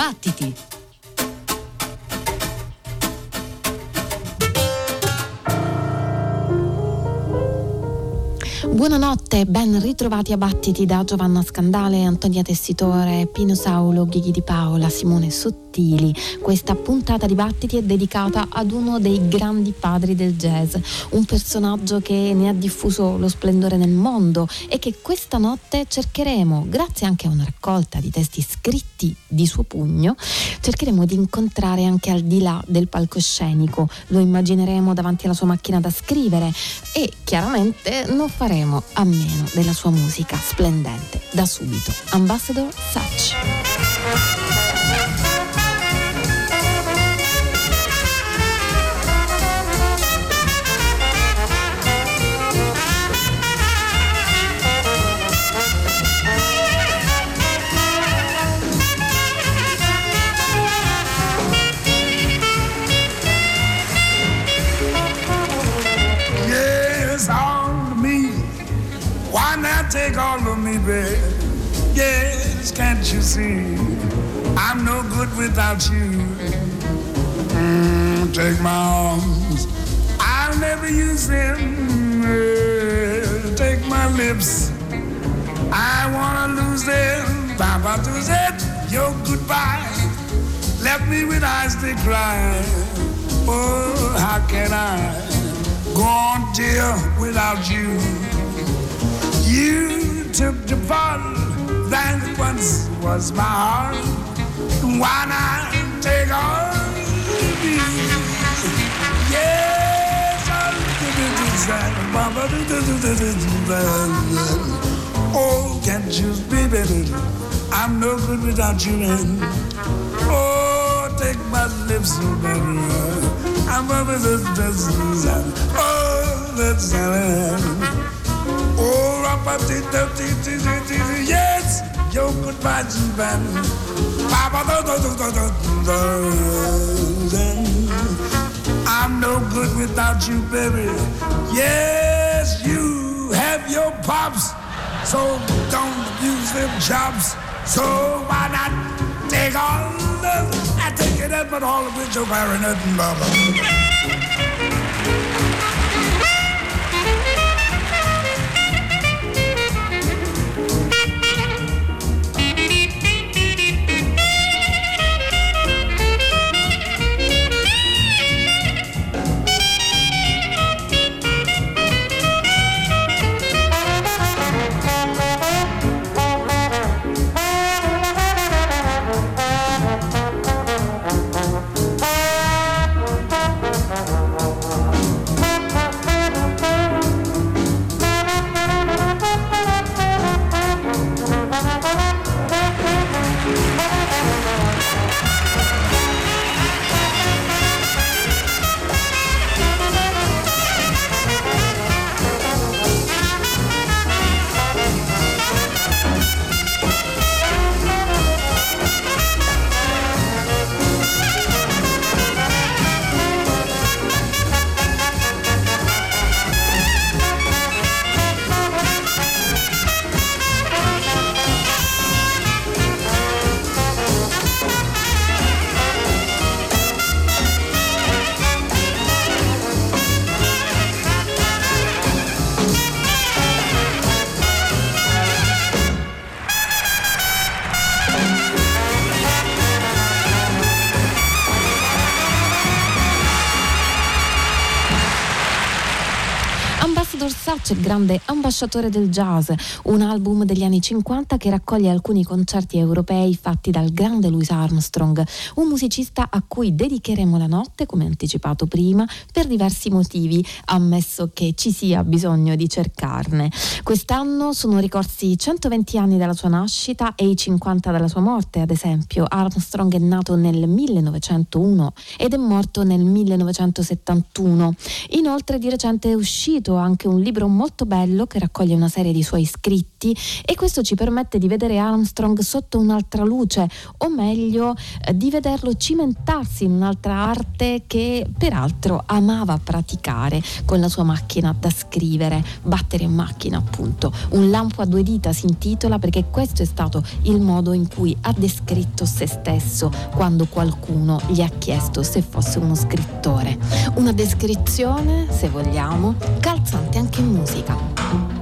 Battiti! Buonanotte, ben ritrovati a Battiti da Giovanna Scandale, Antonia Tessitore, Pino Saulo, Ghighi di Paola, Simone Sottili. Questa puntata di Battiti è dedicata ad uno dei grandi padri del jazz, un personaggio che ne ha diffuso lo splendore nel mondo e che questa notte cercheremo, grazie anche a una raccolta di testi scritti di suo pugno, cercheremo di incontrare anche al di là del palcoscenico. Lo immagineremo davanti alla sua macchina da scrivere e chiaramente non faremo a meno della sua musica splendente da subito. Ambassador Satch. See? I'm no good without you. Mm, take my arms, I'll never use them. Uh, take my lips, I wanna lose them. Papa to it, your goodbye left me with eyes that cry. Oh, how can I go on, dear, without you? You took the bottle that once was my heart. Why not take all of? Yes, Oh, can't you be better? I'm no good without you, man. Oh, take my lips, so baby. I'm over the Oh, that's Oh, yes, your goodbye, Japan. I'm no good without you, baby. Yes, you have your pops, so don't abuse them chops. So why not take all the, I take it up, but all of it, your clarinet and bubble. Satch, il grande ambasciatore del jazz, un album degli anni 50 che raccoglie alcuni concerti europei fatti dal grande Louis Armstrong, un musicista a cui dedicheremo la notte, come anticipato prima, per diversi motivi, ammesso che ci sia bisogno di cercarne. Quest'anno sono ricorsi 120 anni dalla sua nascita e i 50 dalla sua morte, ad esempio. Armstrong è nato nel 1901 ed è morto nel 1971. Inoltre di recente è uscito anche un libro molto bello che raccoglie una serie di suoi scritti e questo ci permette di vedere Armstrong sotto un'altra luce, o meglio eh, di vederlo cimentarsi in un'altra arte che peraltro amava praticare con la sua macchina da scrivere, battere in macchina appunto. Un lampo a due dita si intitola perché questo è stato il modo in cui ha descritto se stesso quando qualcuno gli ha chiesto se fosse uno scrittore. Una descrizione, se vogliamo, calzante anche in musica. musica.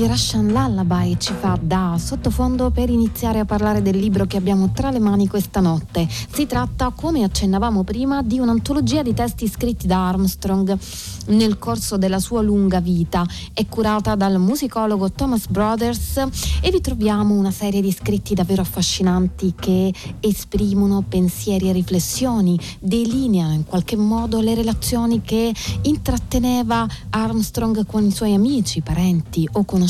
Di Russian Lullaby ci fa da sottofondo per iniziare a parlare del libro che abbiamo tra le mani questa notte. Si tratta, come accennavamo prima, di un'antologia di testi scritti da Armstrong nel corso della sua lunga vita. È curata dal musicologo Thomas Brothers e vi troviamo una serie di scritti davvero affascinanti che esprimono pensieri e riflessioni, delineano in qualche modo le relazioni che intratteneva Armstrong con i suoi amici, parenti o conoscenti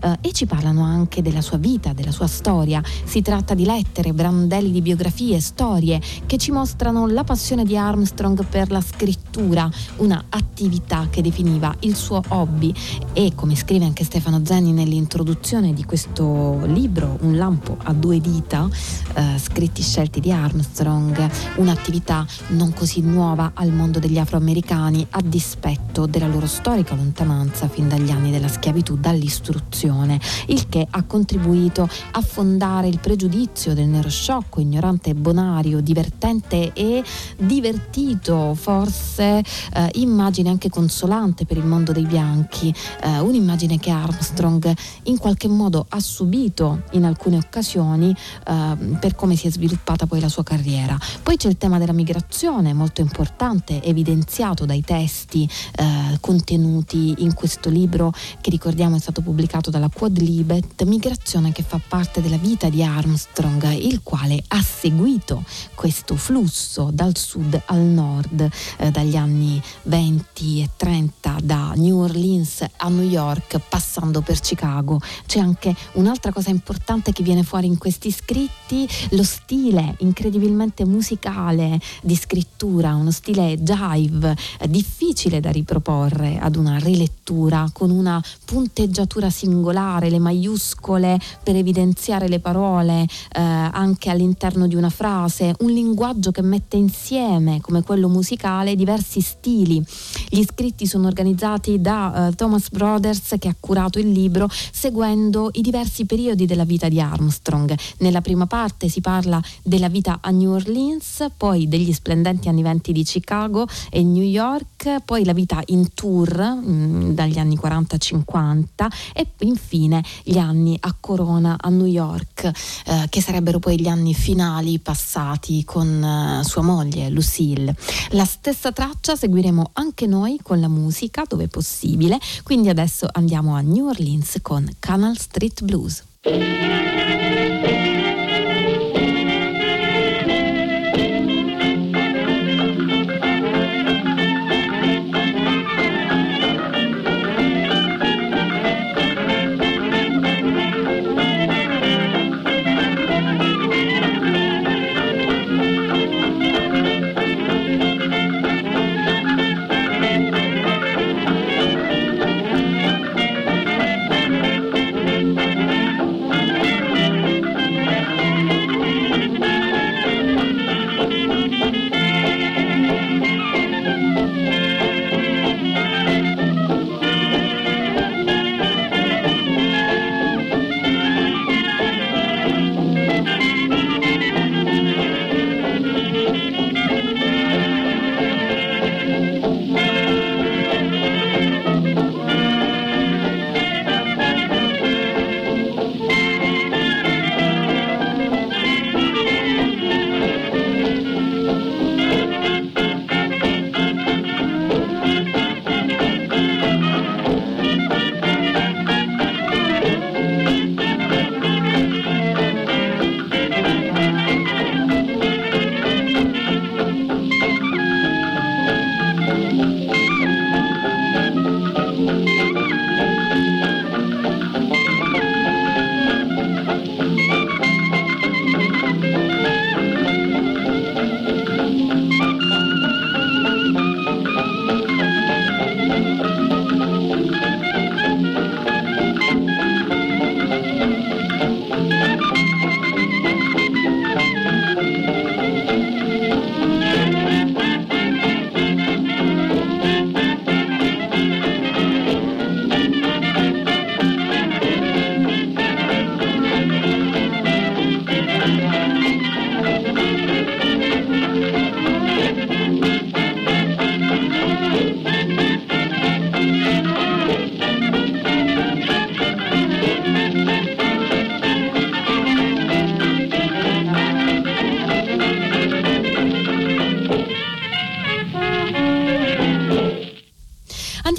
eh, e ci parlano anche della sua vita, della sua storia. Si tratta di lettere, brandelli di biografie, storie che ci mostrano la passione di Armstrong per la scrittura, una attività che definiva il suo hobby e come scrive anche Stefano Zenni nell'introduzione di questo libro, Un lampo a due dita, eh, scritti scelti di Armstrong, un'attività non così nuova al mondo degli afroamericani a dispetto della loro storica lontananza fin dagli anni della schiavitù dall'istruzione, il che ha contribuito a fondare il pregiudizio del nero sciocco, ignorante e bonario, divertente e divertito, forse eh, immagine anche consolante per il mondo dei bianchi, eh, un'immagine che Armstrong in qualche modo ha subito in alcune occasioni eh, per come si è sviluppata poi la sua carriera. Poi c'è il tema della migrazione, molto importante, evidenziato dai testi eh, contenuti in questo libro che ricordiamo è stato pubblicato dalla Quadlibet, migrazione che fa parte della vita di Armstrong, il quale ha seguito questo flusso dal sud al nord eh, dagli anni 20 e 30 da New Orleans a New York passando per Chicago. C'è anche un'altra cosa importante che viene fuori in questi scritti, lo stile incredibilmente musicale di scrittura, uno stile jive eh, difficile da riproporre ad una rilettura con una punteggiatura singolare, le maiuscole per evidenziare le parole eh, anche all'interno di una frase, un linguaggio che mette insieme, come quello musicale, diversi stili. Gli scritti sono organizzati da eh, Thomas Brothers che ha curato il libro seguendo i diversi periodi della vita di Armstrong. Nella prima parte si parla della vita a New Orleans, poi degli splendenti anni venti di Chicago e New York, poi la vita in tour mh, mm, dagli anni 40-50 e infine gli anni a Corona a New York, eh, che sarebbero poi gli anni finali passati con eh, sua moglie Lucille. La stessa traccia seguiremo anche noi con la musica dove possibile, quindi adesso andiamo a New Orleans con Canal Street Blues.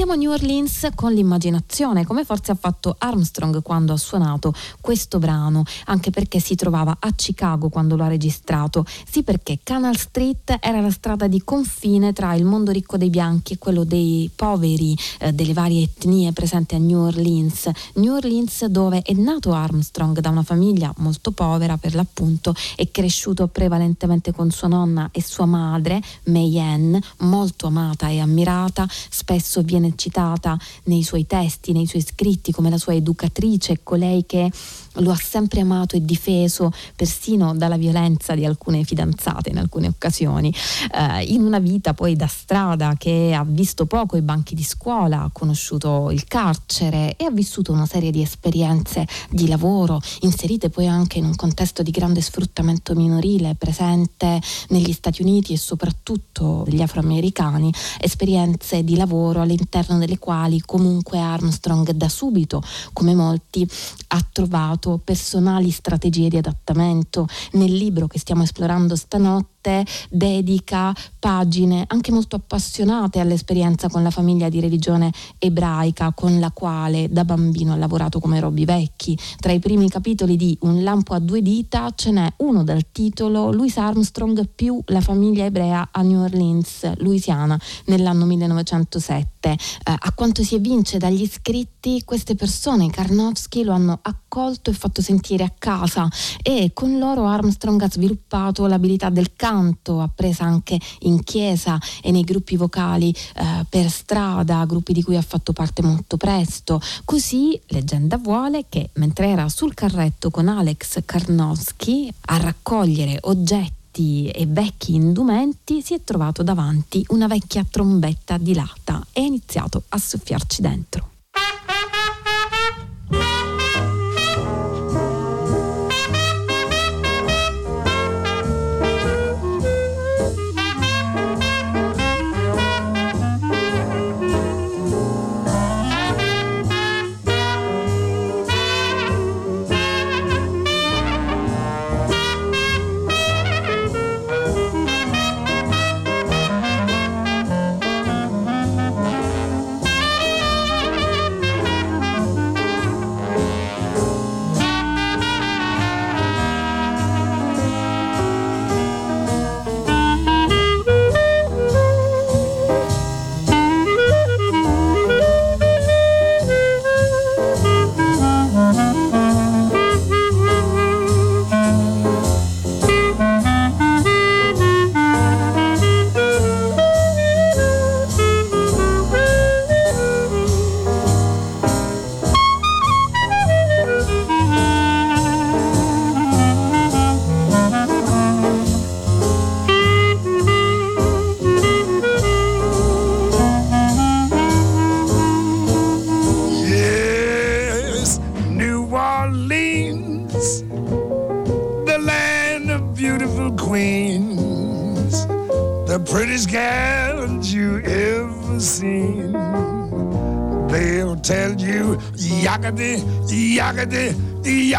A New Orleans con l'immaginazione, come forse ha fatto Armstrong quando ha suonato questo brano, anche perché si trovava a Chicago quando lo ha registrato. Sì, perché Canal Street era la strada di confine tra il mondo ricco dei bianchi e quello dei poveri eh, delle varie etnie presenti a New Orleans. New Orleans dove è nato Armstrong da una famiglia molto povera per l'appunto, è cresciuto prevalentemente con sua nonna e sua madre, May Ann, molto amata e ammirata, spesso viene citata nei suoi testi, nei suoi scritti come la sua educatrice, colei che lo ha sempre amato e difeso persino dalla violenza di alcune fidanzate in alcune occasioni, eh, in una vita poi da strada che ha visto poco i banchi di scuola, ha conosciuto il carcere e ha vissuto una serie di esperienze di lavoro inserite poi anche in un contesto di grande sfruttamento minorile presente negli Stati Uniti e soprattutto degli afroamericani, esperienze di lavoro all'interno delle quali comunque Armstrong da subito, come molti, ha trovato usato personali strategie di adattamento. Nel libro che stiamo esplorando stanotte dedica pagine anche molto appassionate all'esperienza con la famiglia di religione ebraica con la quale da bambino ha lavorato come Robby Vecchi. Tra i primi capitoli di Un lampo a due dita ce n'è uno dal titolo Louis Armstrong più la famiglia ebrea a New Orleans, Louisiana, nell'anno 1907. Eh, a quanto si evince dagli scritti, queste persone, Karnowski, lo hanno accolto e fatto sentire a casa e con loro Armstrong ha sviluppato l'abilità del canto, appresa anche in chiesa e nei gruppi vocali eh, per strada, gruppi di cui ha fatto parte molto presto. Così leggenda vuole che mentre era sul carretto con Alex Karnowski a raccogliere oggetti e vecchi indumenti si è trovato davanti una vecchia trombetta di lata e ha iniziato a soffiarci dentro.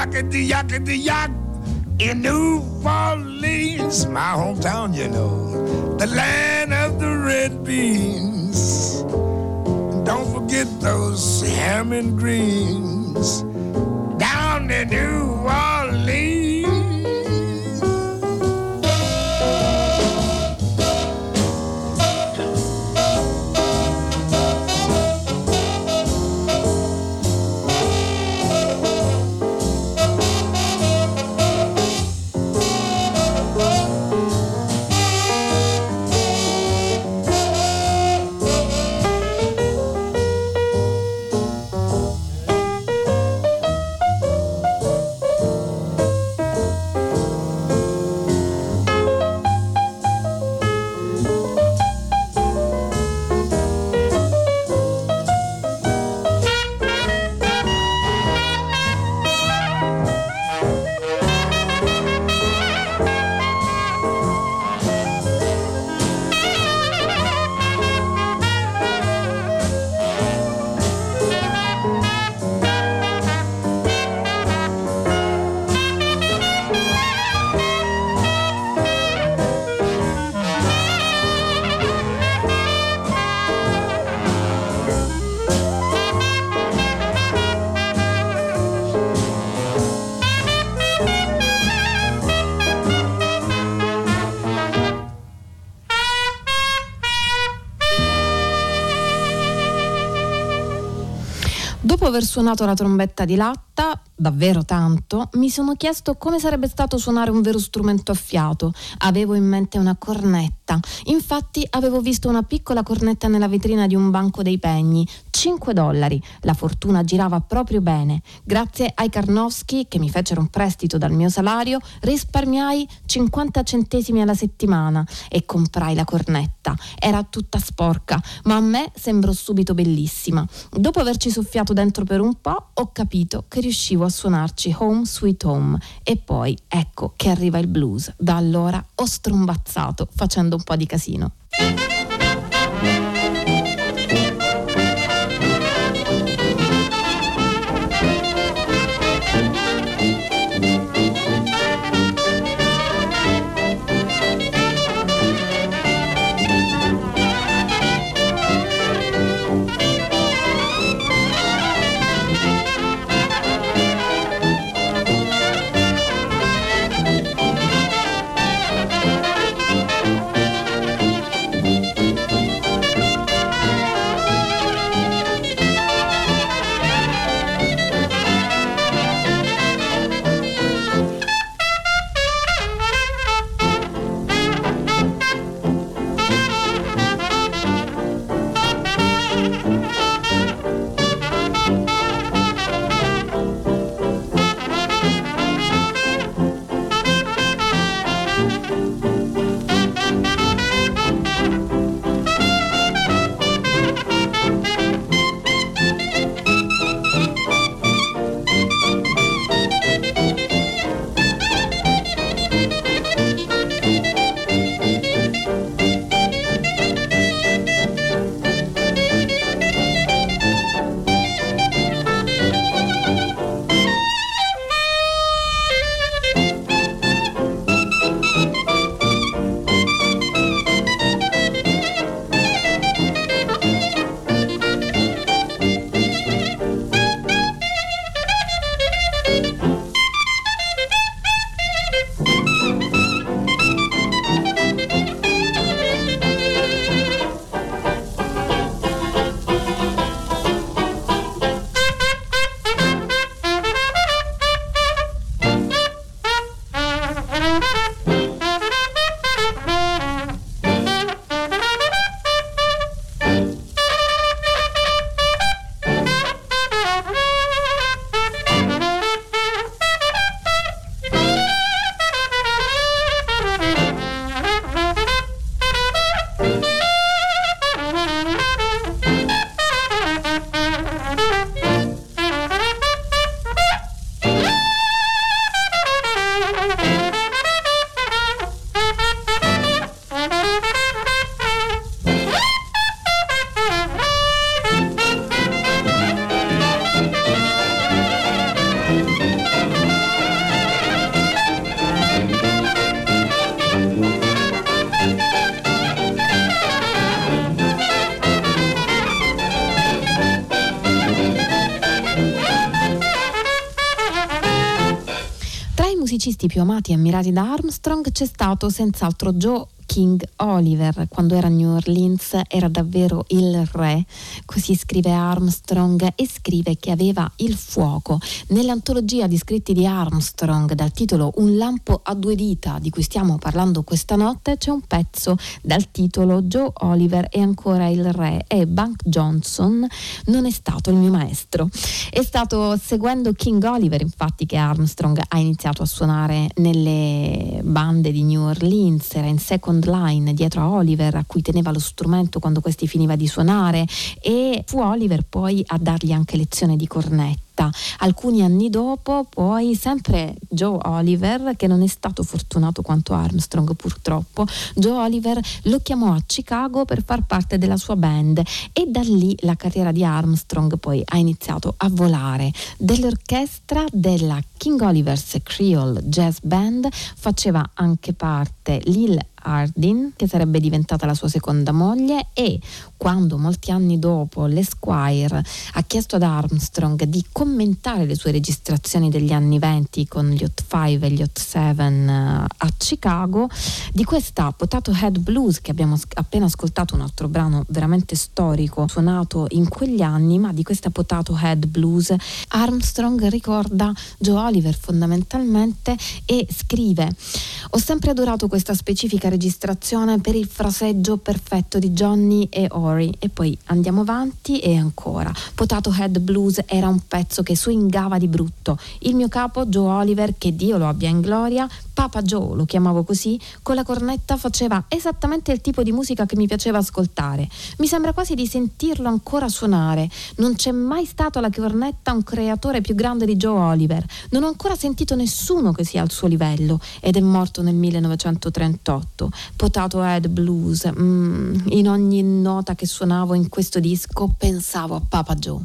Yakety, yakety, yak. In New Orleans, my hometown, you know, the land of the red beans. don't forget those ham and greens aver suonato la trombetta di latta, davvero tanto, mi sono chiesto come sarebbe stato suonare un vero strumento a fiato. Avevo in mente una cornetta. Infatti avevo visto una piccola cornetta nella vetrina di un banco dei pegni. 5 dollari. La fortuna girava proprio bene. Grazie ai Karnowski, che mi fecero un prestito dal mio salario, risparmiai 50 centesimi alla settimana e comprai la cornetta. Era tutta sporca, ma a me sembrò subito bellissima. Dopo averci soffiato dentro per un po', ho capito che riuscivo a suonarci Home Sweet Home e poi ecco che arriva il blues. Da allora ho strombazzato facendo un po' di casino. Musicisti più amati e ammirati da Armstrong c'è stato senz'altro Joe King Oliver, quando era a New Orleans, era davvero il re, così scrive Armstrong e scrive che aveva il fuoco. Nell'antologia di scritti di Armstrong dal titolo Un lampo a due dita, di cui stiamo parlando questa notte, c'è un pezzo dal titolo Joe Oliver è ancora il re e Bank Johnson non è stato il mio maestro. È stato seguendo King Oliver infatti che Armstrong ha iniziato a suonare nelle bande di New Orleans, era in second second line dietro a Oliver a cui teneva lo strumento quando questi finiva di suonare e fu Oliver poi a dargli anche lezione di cornetta vita. Alcuni anni dopo, poi, sempre Joe Oliver, che non è stato fortunato quanto Armstrong purtroppo, Joe Oliver lo chiamò a Chicago per far parte della sua band e da lì la carriera di Armstrong poi ha iniziato a volare. Dell'orchestra della King Oliver's Creole Jazz Band faceva anche parte Lil Hardin, che sarebbe diventata la sua seconda moglie, e quando molti anni dopo l'Esquire ha chiesto ad Armstrong di commentare le sue registrazioni degli anni 20 con gli Hot 5 e gli Hot 7 eh, a Chicago, di questa Potato Head Blues che abbiamo appena ascoltato, un altro brano veramente storico suonato in quegli anni, ma di questa Potato Head Blues Armstrong ricorda Joe Oliver fondamentalmente e scrive ho sempre adorato questa specifica registrazione per il fraseggio perfetto di Johnny e Ori e poi andiamo avanti e ancora. Potato Head Blues era un pezzo che swingava di brutto. Il mio capo Joe Oliver, che Dio lo abbia in gloria, Papa Joe lo chiamavo così, con la cornetta faceva esattamente il tipo di musica che mi piaceva ascoltare. Mi sembra quasi di sentirlo ancora suonare. Non c'è mai stato alla cornetta un creatore più grande di Joe Oliver. Non ho ancora sentito nessuno che sia al suo livello ed è morto nel 1938. Potato Head Blues. Mm, in ogni nota che suonavo in questo disco pensavo a Papa Joe.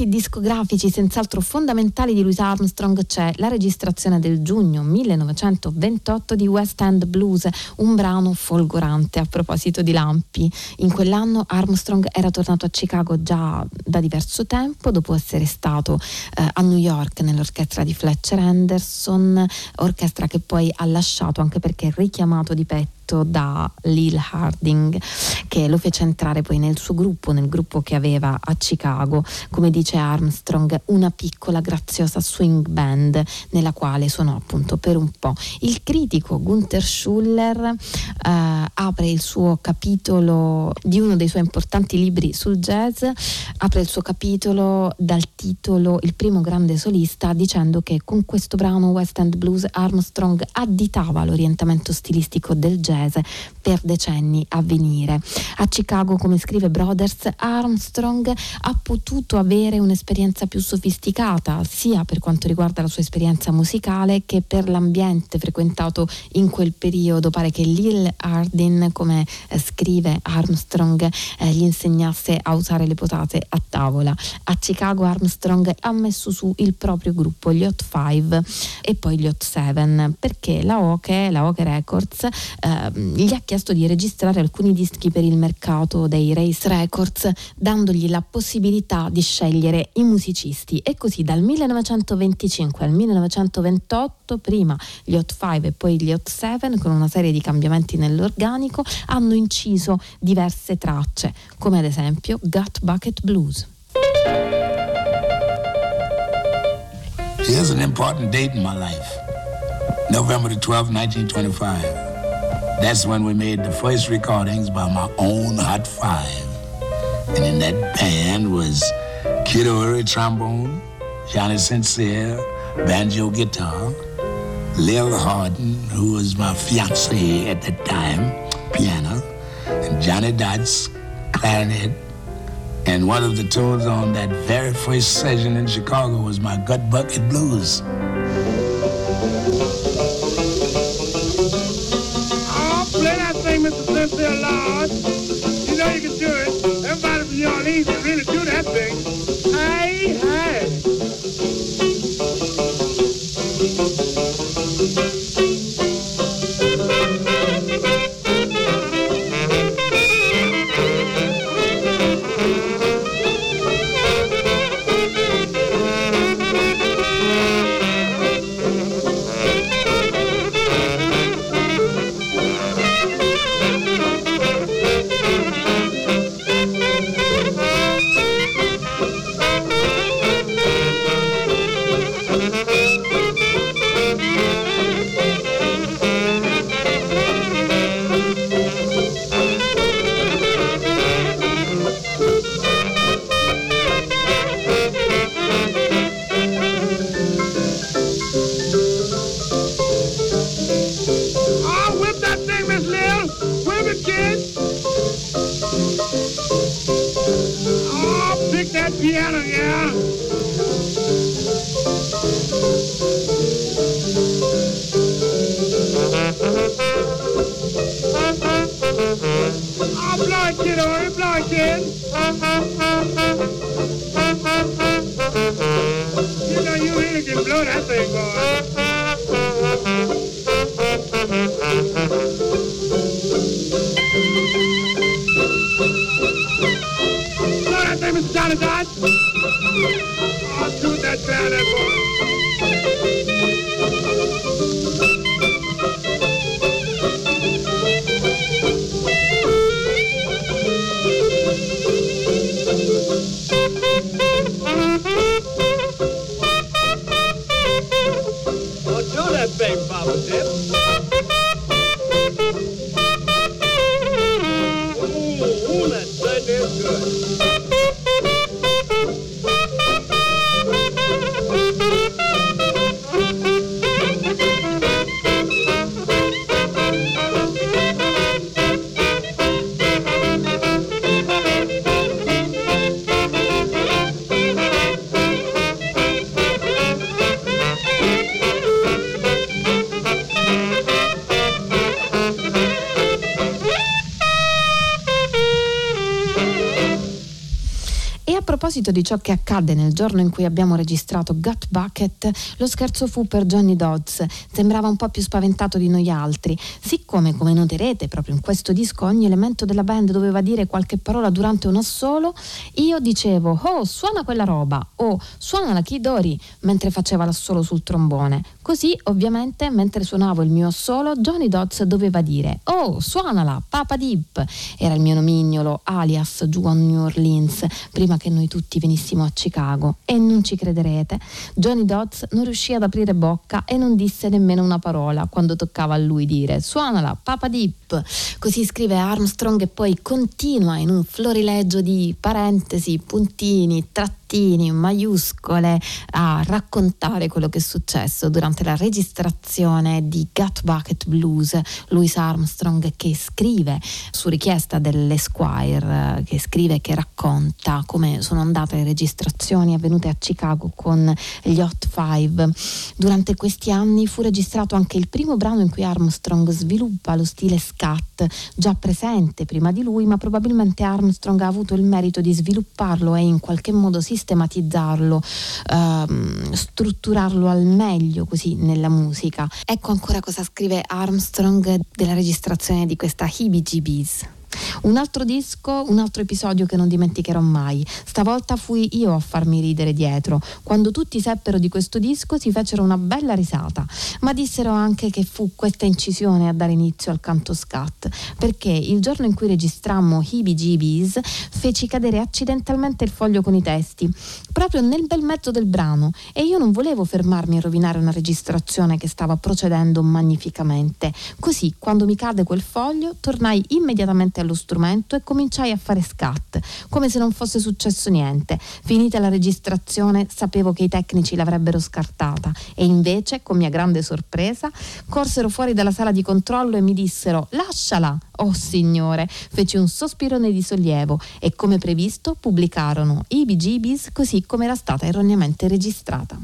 Momenti discografici senz'altro fondamentali di Louis Armstrong c'è la registrazione del giugno 1928 di West End Blues, un brano folgorante a proposito di lampi. In quell'anno Armstrong era tornato a Chicago già da diverso tempo, dopo essere stato eh, a New York nell'orchestra di Fletcher Henderson, orchestra che poi ha lasciato anche perché richiamato di petto scritto da Lil Harding che lo fece entrare poi nel suo gruppo, nel gruppo che aveva a Chicago, come dice Armstrong, una piccola graziosa swing band nella quale suonò appunto per un po'. Il critico Gunther Schuller eh, apre il suo capitolo di uno dei suoi importanti libri sul jazz, apre il suo capitolo dal titolo Il primo grande solista dicendo che con questo brano West End Blues Armstrong additava l'orientamento stilistico del jazz per decenni a venire. A Chicago, come scrive Brothers, Armstrong ha potuto avere un'esperienza più sofisticata, sia per quanto riguarda la sua esperienza musicale che per l'ambiente frequentato in quel periodo. Pare che Lil Hardin, come eh, scrive Armstrong, eh, gli insegnasse a usare le potate a tavola. A Chicago Armstrong ha messo su il proprio gruppo, gli Hot Five e poi gli Hot Seven, perché la Oke, la Oke Records, eh, gli ha chiesto di registrare alcuni dischi per il mercato dei Race Records, dandogli la possibilità di scegliere i musicisti. E così dal 1925 al 1928, prima gli Hot 5 e poi gli Hot 7, con una serie di cambiamenti nell'organico, hanno inciso diverse tracce, come ad esempio Gut Bucket Blues. Here's an important date in my life. November the 12th, 1925. That's when we made the first recordings by my own Hot Five. And in that band was Kid Ory trombone, Johnny Sincere, banjo guitar, Lil Harden, who was my fiance at the time, piano, and Johnny Dodds, clarinet. And one of the tunes on that very first session in Chicago was my Gut Bucket Blues. need for me to do that thing. Hi, hi. Proposito di ciò che accadde nel giorno in cui abbiamo registrato Gut Bucket, lo scherzo fu per Johnny Dodds. Sembrava un po' più spaventato di noi altri. Siccome, come noterete, proprio in questo disco ogni elemento della band doveva dire qualche parola durante un assolo, io dicevo "Oh, suona quella roba" o "Suona la Kidori" mentre faceva l'assolo sul trombone. Così, ovviamente, mentre suonavo il mio assolo, Johnny Dodds doveva dire "Oh, suonala, Papa Deep". Era il mio nomignolo, alias a New Orleans, prima che noi tutti venissimo a Chicago. E non ci crederete, Johnny Dodds non riuscì ad aprire bocca e non disse nemmeno una parola quando toccava a lui dire "Suonala, Papa Deep". Così scrive Armstrong e poi continua in un florileggio di parentesi, puntini, trattati trattini maiuscole a raccontare quello che è successo durante la registrazione di Gut Bucket Blues, Louis Armstrong che scrive su richiesta dell'Esquire, che scrive e che racconta come sono andate le registrazioni avvenute a Chicago con gli Hot Five. Durante questi anni fu registrato anche il primo brano in cui Armstrong sviluppa lo stile scat, già presente prima di lui, ma probabilmente Armstrong ha avuto il merito di svilupparlo e in qualche modo si sistematizzarlo, ehm, strutturarlo al meglio così nella musica. Ecco ancora cosa scrive Armstrong della registrazione di questa Hibby GBs. Un altro disco, un altro episodio che non dimenticherò mai. Stavolta fui io a farmi ridere dietro. Quando tutti seppero di questo disco si fecero una bella risata, ma dissero anche che fu questa incisione a dare inizio al canto scat, perché il giorno in cui registrammo Hibby Jeebies feci cadere accidentalmente il foglio con i testi, proprio nel bel mezzo del brano, e io non volevo fermarmi a rovinare una registrazione che stava procedendo magnificamente. Così, quando mi cade quel foglio, tornai immediatamente allo strumento e cominciai a fare scat, come se non fosse successo niente. Finita la registrazione sapevo che i tecnici l'avrebbero scartata e invece, con mia grande sorpresa, corsero fuori dalla sala di controllo e mi dissero lasciala. Oh signore, feci un sospirone di sollievo e come previsto pubblicarono i BGBs così come era stata erroneamente registrata.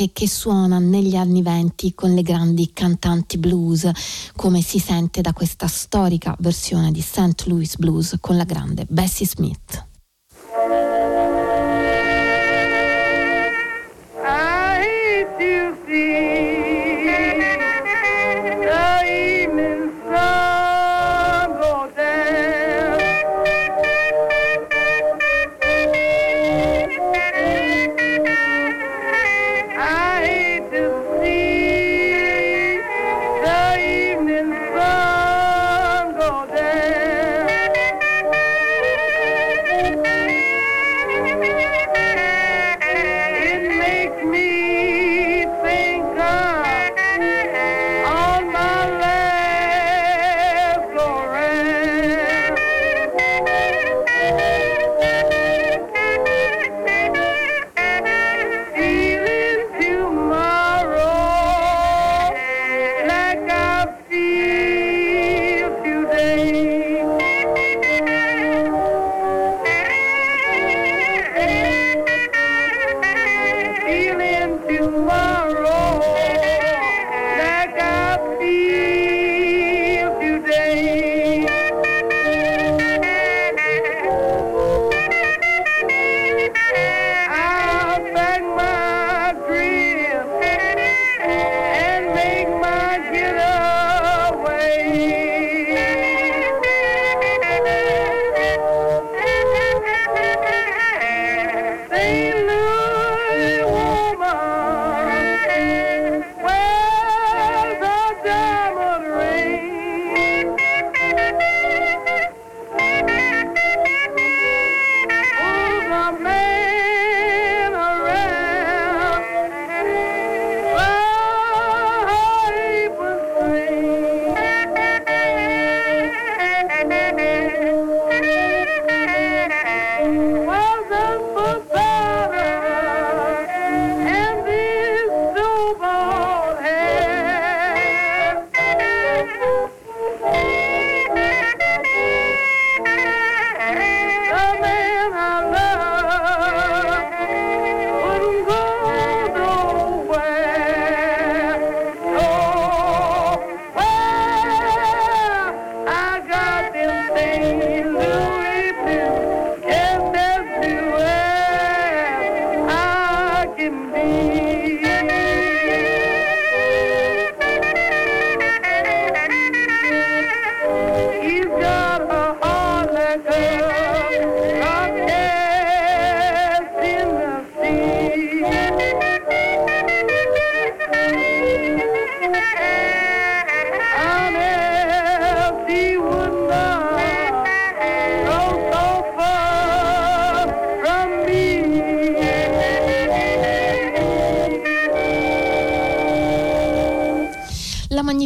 Anche che suona negli anni venti con le grandi cantanti blues, come si sente da questa storica versione di St. Louis Blues con la grande Bessie Smith.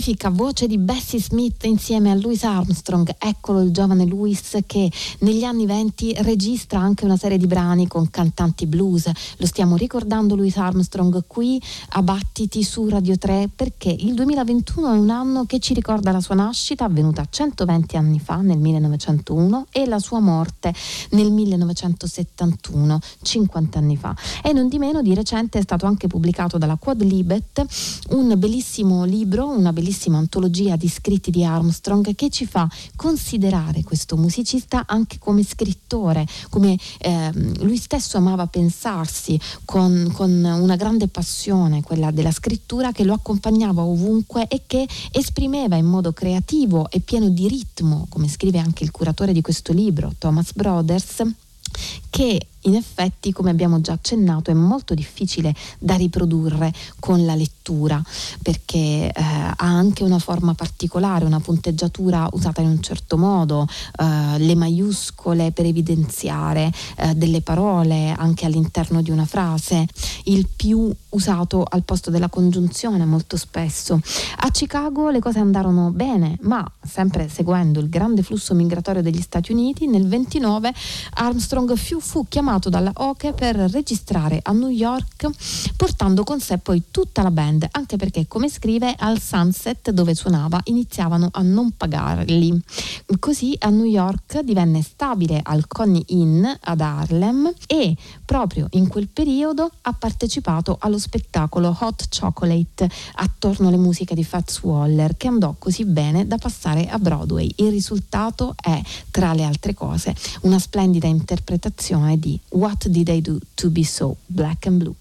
Magnifica voce di Bessie Smith insieme a Louis Armstrong, eccolo il giovane Louis che negli anni venti registra anche una serie di brani con cantanti blues. Lo stiamo ricordando Louis Armstrong qui a Battiti su Radio 3 perché il 2021 è un anno che ci ricorda la sua nascita avvenuta 120 anni fa nel 1901 e la sua morte nel 1971, 50 anni fa. E non di meno di recente è stato anche pubblicato dalla Quad Libet un bellissimo libro, una bellissima bellissima antologia di scritti di Armstrong che ci fa considerare questo musicista anche come scrittore, come eh, lui stesso amava pensarsi con, con una grande passione, quella della scrittura che lo accompagnava ovunque e che esprimeva in modo creativo e pieno di ritmo, come scrive anche il curatore di questo libro, Thomas Brothers, che in effetti, come abbiamo già accennato, è molto difficile da riprodurre con la lettura perché eh, ha anche una forma particolare, una punteggiatura usata in un certo modo, eh, le maiuscole per evidenziare eh, delle parole anche all'interno di una frase, il più usato al posto della congiunzione molto spesso. A Chicago le cose andarono bene, ma sempre seguendo il grande flusso migratorio degli Stati Uniti, nel 29 Armstrong fu fu chiamato dalla Oche per registrare a New York portando con sé poi tutta la band, anche perché come scrive al Sunset dove suonava iniziavano a non pagarli. Così a New York divenne stabile al Coney Inn ad Harlem e proprio in quel periodo ha partecipato allo spettacolo Hot Chocolate attorno alle musiche di Fats Waller che andò così bene da passare a Broadway. Il risultato è, tra le altre cose, una splendida interpretazione di What Did I Do to Be So Black and Blue.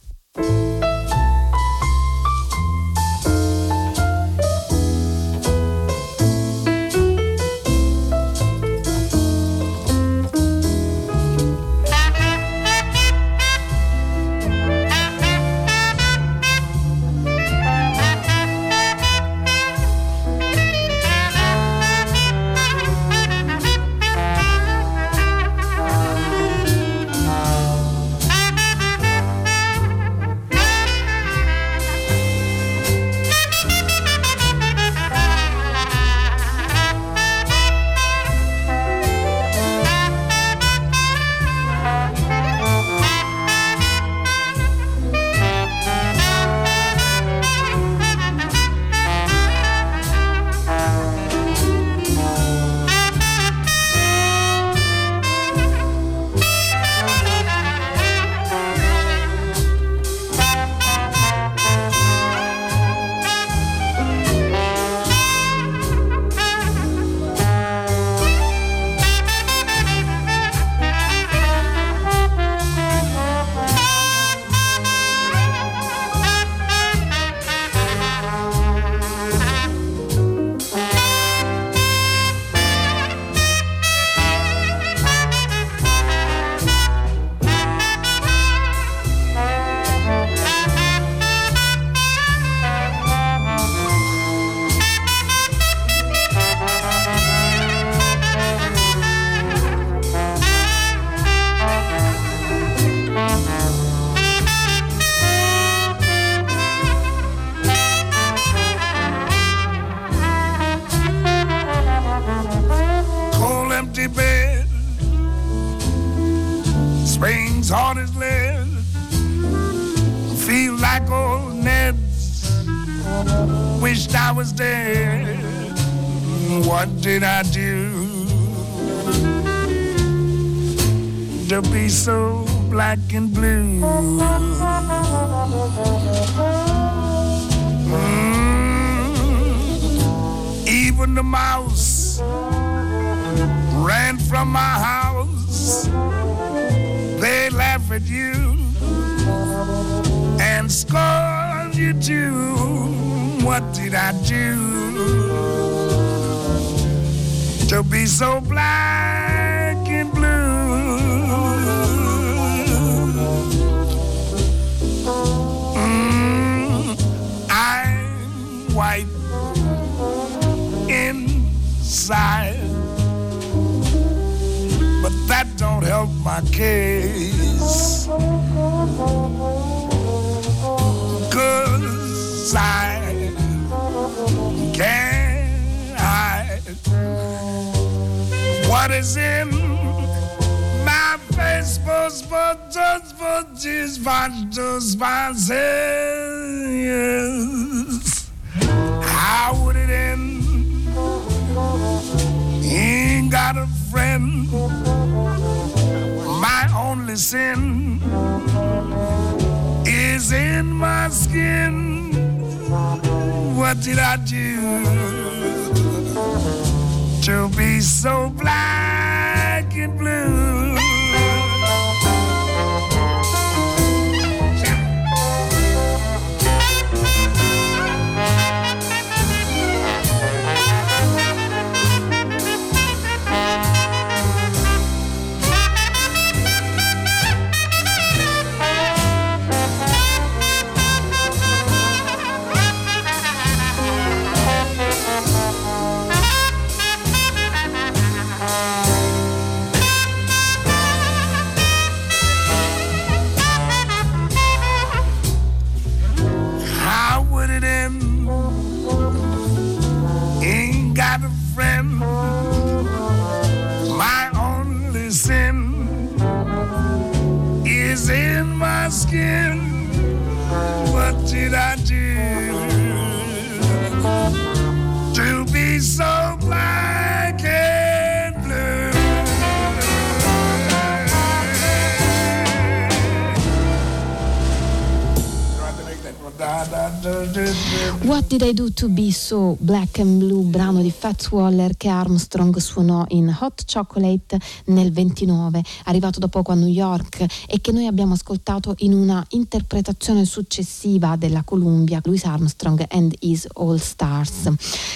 dude. What Did I Do to Be So Black and Blue, brano di Fats Waller che Armstrong suonò in Hot Chocolate nel 29, arrivato da poco a New York e che noi abbiamo ascoltato in una interpretazione successiva della Columbia, Louis Armstrong and His All Stars.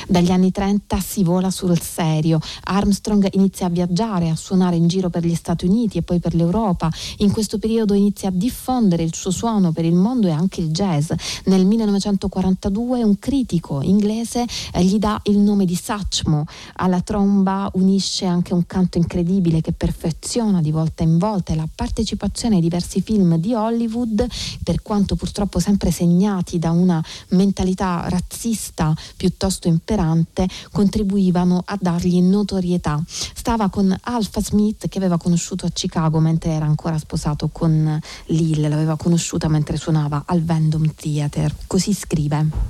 Dagli anni 30 si vola sul serio. Armstrong inizia a viaggiare, a suonare in giro per gli Stati Uniti e poi per l'Europa. In questo periodo inizia a diffondere il suo suono per il mondo e anche il jazz. Nel 1942 un critico inglese eh, gli dà il nome di Satchmo. Alla tromba unisce anche un canto incredibile che perfeziona di volta in volta la partecipazione ai diversi film di Hollywood, per quanto purtroppo sempre segnati da una mentalità razzista piuttosto imperante, contribuivano a dargli notorietà. Stava con Alpha Smith che aveva conosciuto a Chicago mentre era ancora sposato con Lil, l'aveva conosciuta mentre suonava al Vendom Theater. Così scrive.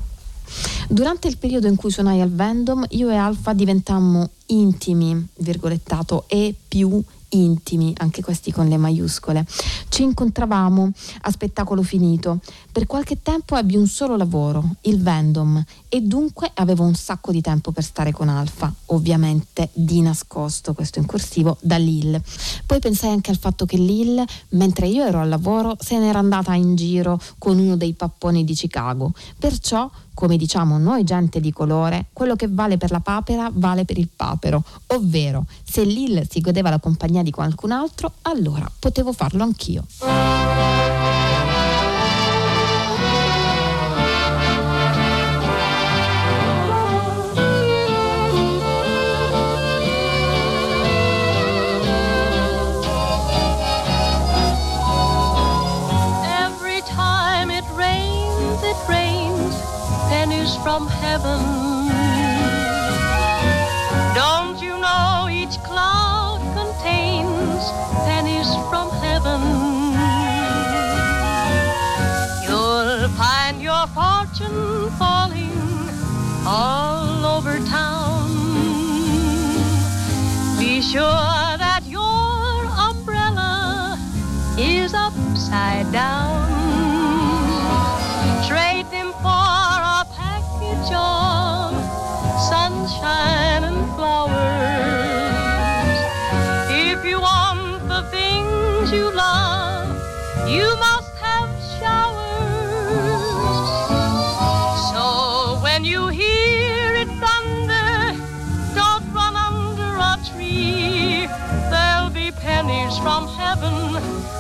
Durante il periodo in cui suonai al Vendom, io e Alfa diventammo intimi, virgolettato, e più intimi, anche questi con le maiuscole. Ci incontravamo a spettacolo finito. Per qualche tempo ebbi un solo lavoro, il Vendom, e dunque avevo un sacco di tempo per stare con Alfa, ovviamente di nascosto, questo in corsivo, da Lille. Poi pensai anche al fatto che Lille, mentre io ero al lavoro, se n'era andata in giro con uno dei papponi di Chicago. Perciò come diciamo noi gente di colore, quello che vale per la papera vale per il papero, ovvero se Lil si godeva la compagnia di qualcun altro, allora potevo farlo anch'io. Heaven.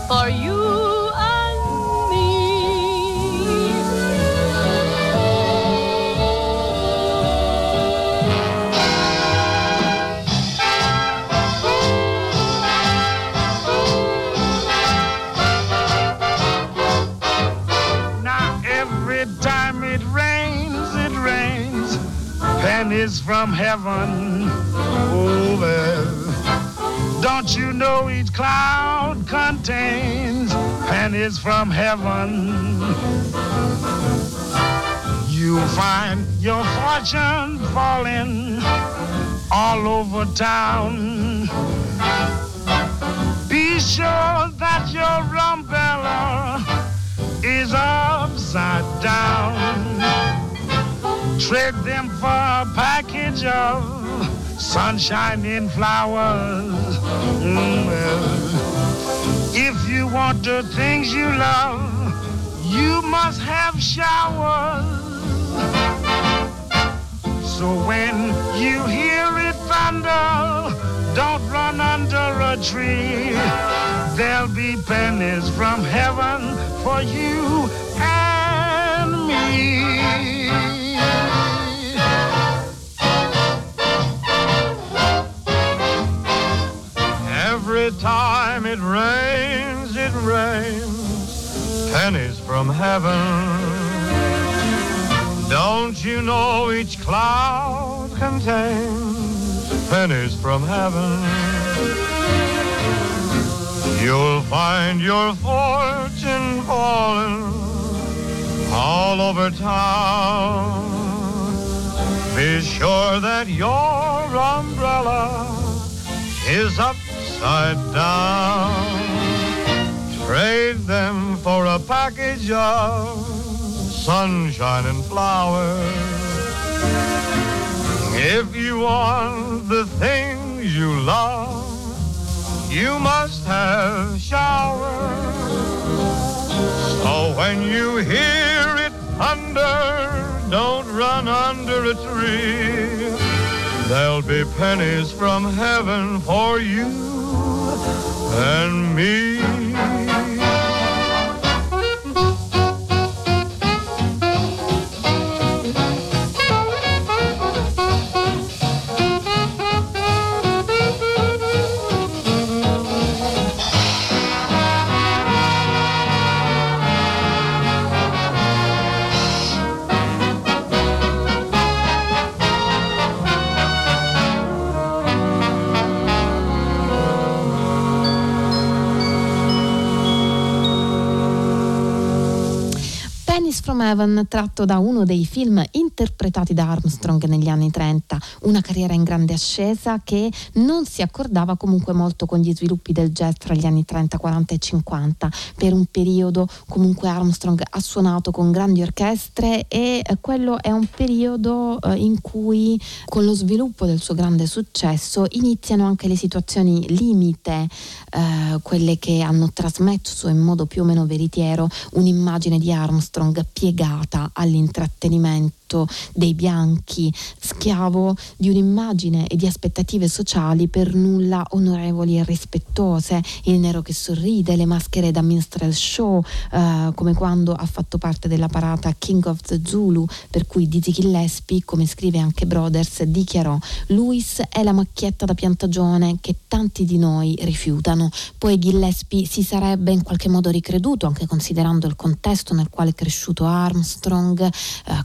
for you and me. Now every time it rains, it rains pennies from heaven over. Don't you know each cloud? Contains pennies from heaven? You'll find your fortune falling all over town. Be sure that your umbrella is upside down. Trade them for a package of sunshine and flowers. Mm, well, if you want the things you love, you must have showers. So when you hear it thunder, don't run under a tree. There'll be pennies from heaven for you and me. Every time it rains, it rains pennies from heaven. Don't you know each cloud contains pennies from heaven? You'll find your fortune falling all over town. Be sure that your umbrella is upside down. Trade them for a package of sunshine and flowers. If you want the things you love, you must have showers. So when you hear it thunder, don't run under a tree. There'll be pennies from heaven for you and me. Heaven tratto da uno dei film interpretati da Armstrong negli anni 30, una carriera in grande ascesa che non si accordava comunque molto con gli sviluppi del jazz tra gli anni 30, 40 e 50. Per un periodo comunque Armstrong ha suonato con grandi orchestre e eh, quello è un periodo eh, in cui con lo sviluppo del suo grande successo iniziano anche le situazioni limite, eh, quelle che hanno trasmesso in modo più o meno veritiero un'immagine di Armstrong piegata all'intrattenimento soggetto dei bianchi, schiavo di un'immagine e di aspettative sociali per nulla onorevoli e rispettose, il nero che sorride, le maschere da minstrel show, eh, come quando ha fatto parte della parata King of the Zulu, per cui Dizzy Gillespie, come scrive anche Brothers, dichiarò Luis è la macchietta da piantagione che tanti di noi rifiutano. Poi Gillespie si sarebbe in qualche modo ricreduto, anche considerando il contesto nel quale è cresciuto Armstrong, eh,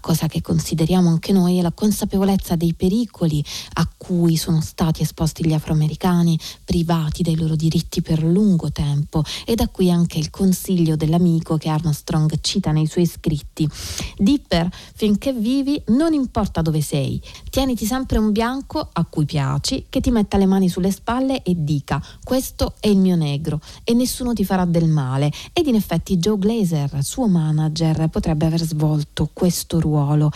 cosa che consideriamo anche noi è la consapevolezza dei pericoli a cui sono stati esposti gli afroamericani, privati dei loro diritti per lungo tempo e da qui anche il consiglio dell'amico che Armstrong cita nei suoi scritti. Dipper, finché vivi, non importa dove sei, tieniti sempre un bianco a cui piaci, che ti metta le mani sulle spalle e dica questo è il mio negro e nessuno ti farà del male. Ed in effetti Joe Glazer, suo manager, potrebbe aver svolto questo ruolo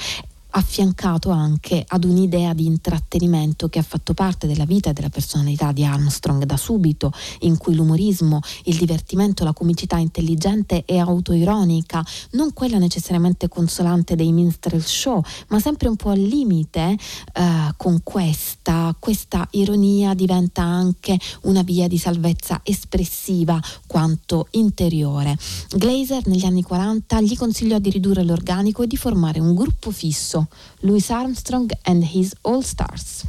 affiancato anche ad un'idea di intrattenimento che ha fatto parte della vita e della personalità di Armstrong da subito, in cui l'umorismo, il divertimento, la comicità intelligente e autoironica, non quella necessariamente consolante dei minstrel show, ma sempre un po' al limite eh, con questa, questa ironia diventa anche una via di salvezza espressiva quanto interiore. Glazer negli anni 40 gli consigliò di ridurre l'organico e di formare un gruppo fisso Louis Armstrong and his All Stars.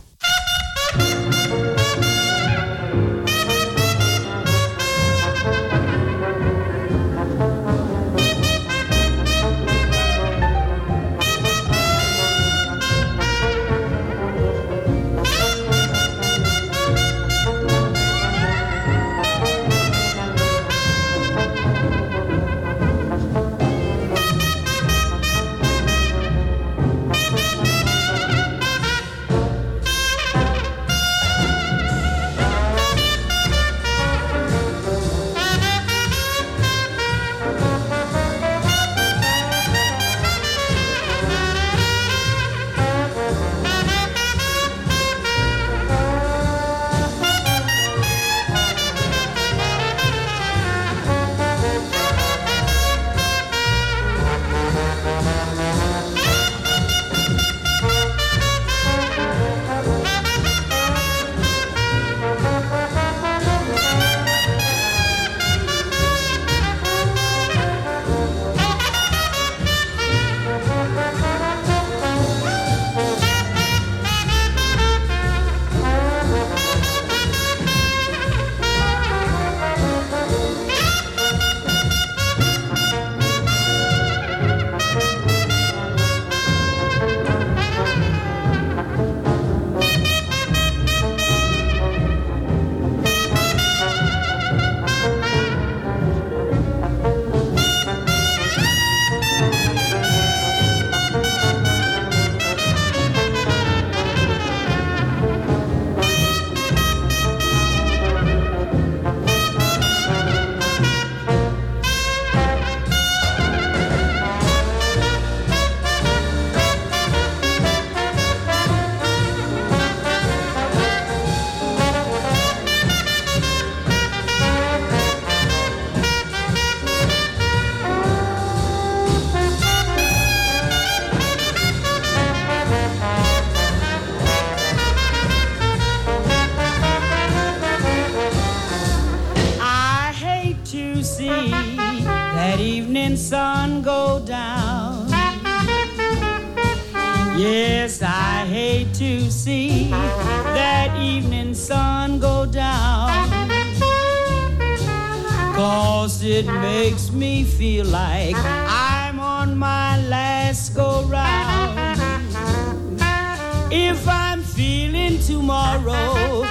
Tomorrow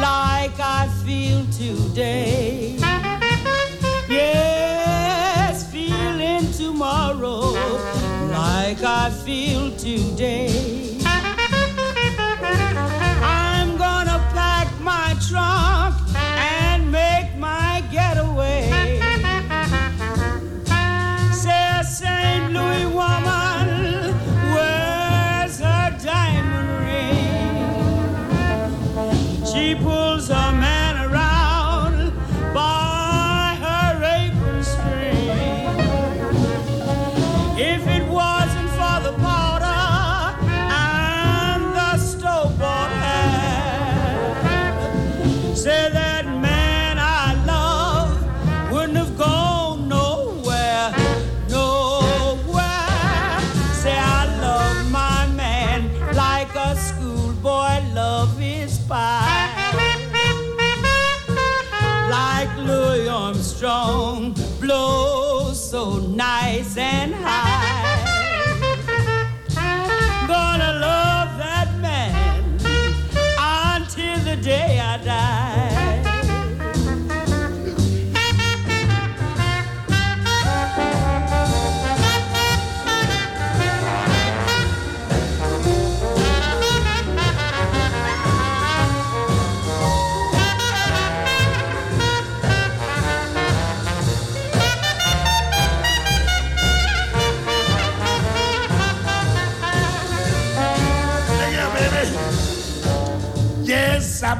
like I feel today.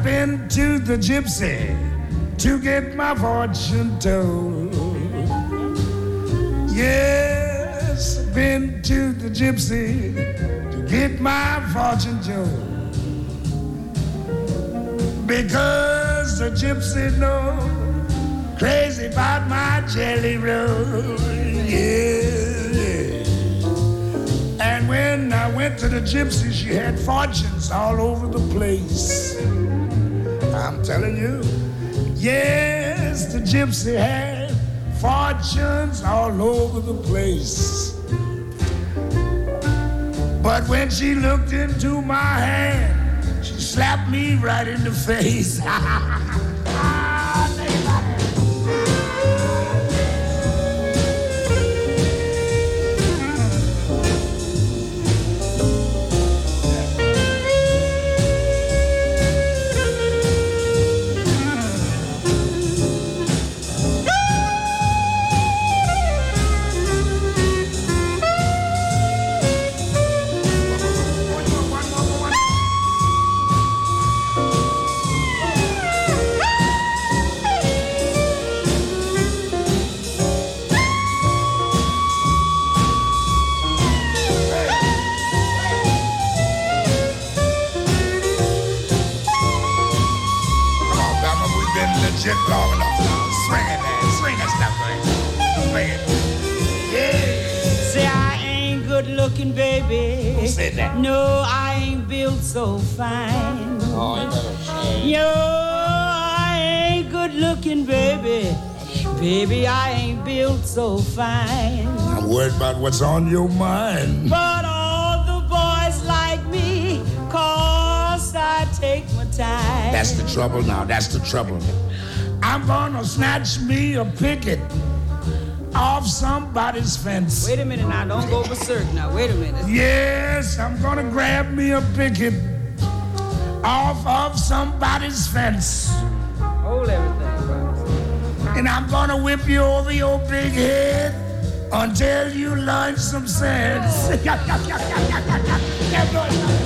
Yes, I've been to the gypsy to get my fortune told. Yes, I've been to the gypsy to get my fortune told. Because the gypsy knows crazy about my jelly roll. Yeah. And when I went to the gypsy, she had fortunes all over the place. I'm telling you, yes, the gypsy had fortunes all over the place. But when she looked into my hand, she slapped me right in the face. so fine. I'm worried about what's on your mind. But all the boys like me, cause I take my time. That's the trouble now. That's the trouble. I'm gonna snatch me a picket off somebody's fence. Wait a minute now, don't go berserk now. Wait a minute. Yes, I'm gonna grab me a picket off of somebody's fence. Hold everything. And I'm gonna whip you over your big head until you learn some sense.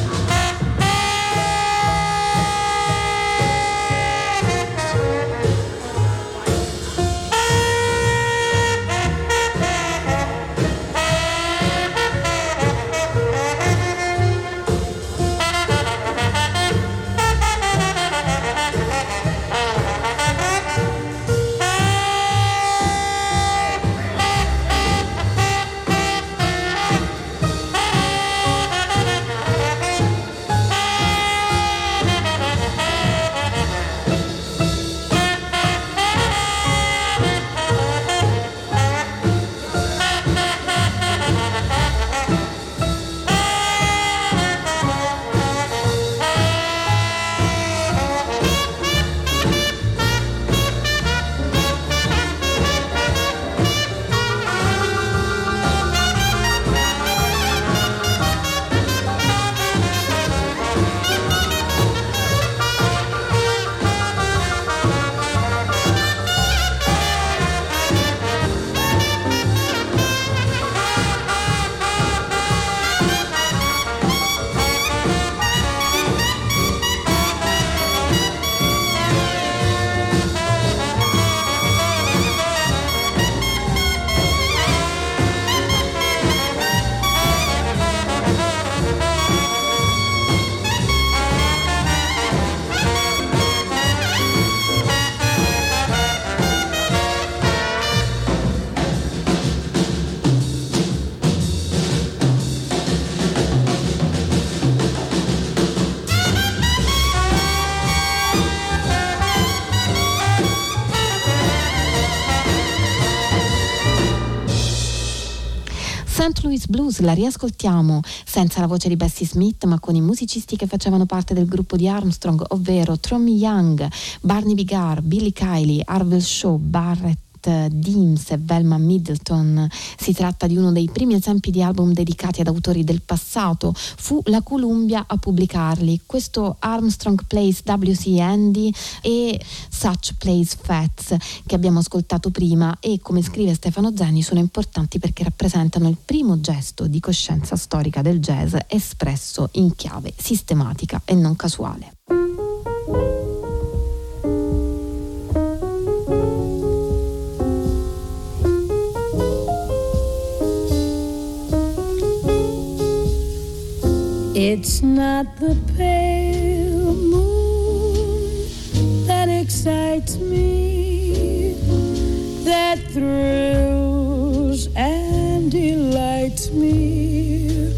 Blues la riascoltiamo senza la voce di Bessie Smith ma con i musicisti che facevano parte del gruppo di Armstrong, ovvero Tommy Young, Barney Bigar, Billy Kiley, Arvel Shaw, Barrett Deems e Velma Middleton. Si tratta di uno dei primi esempi di album dedicati ad autori del passato. Fu la Columbia a pubblicarli. Questo Armstrong Plays W.C. Andy e Such Plays Fats che abbiamo ascoltato prima e come scrive Stefano Zeni sono importanti perché rappresentano il primo gesto di coscienza storica del jazz espresso in chiave sistematica e non casuale. It's not the pale moon that excites me, that thrills and delights me.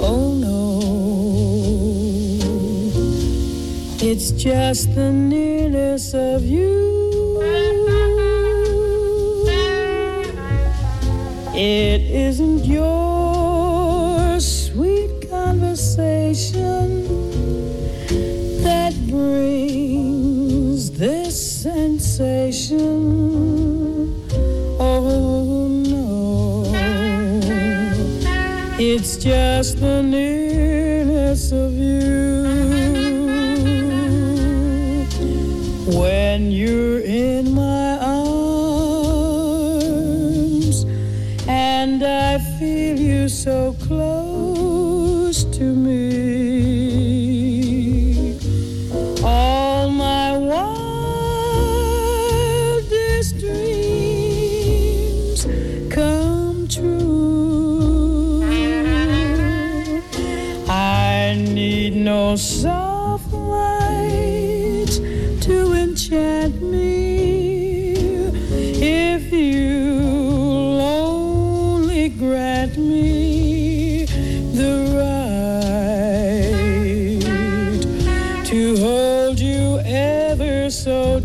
Oh no, it's just the nearness of you. It isn't your conversation that brings this sensation. Oh no, it's just the nearness of you. When you're in my arms and I feel you so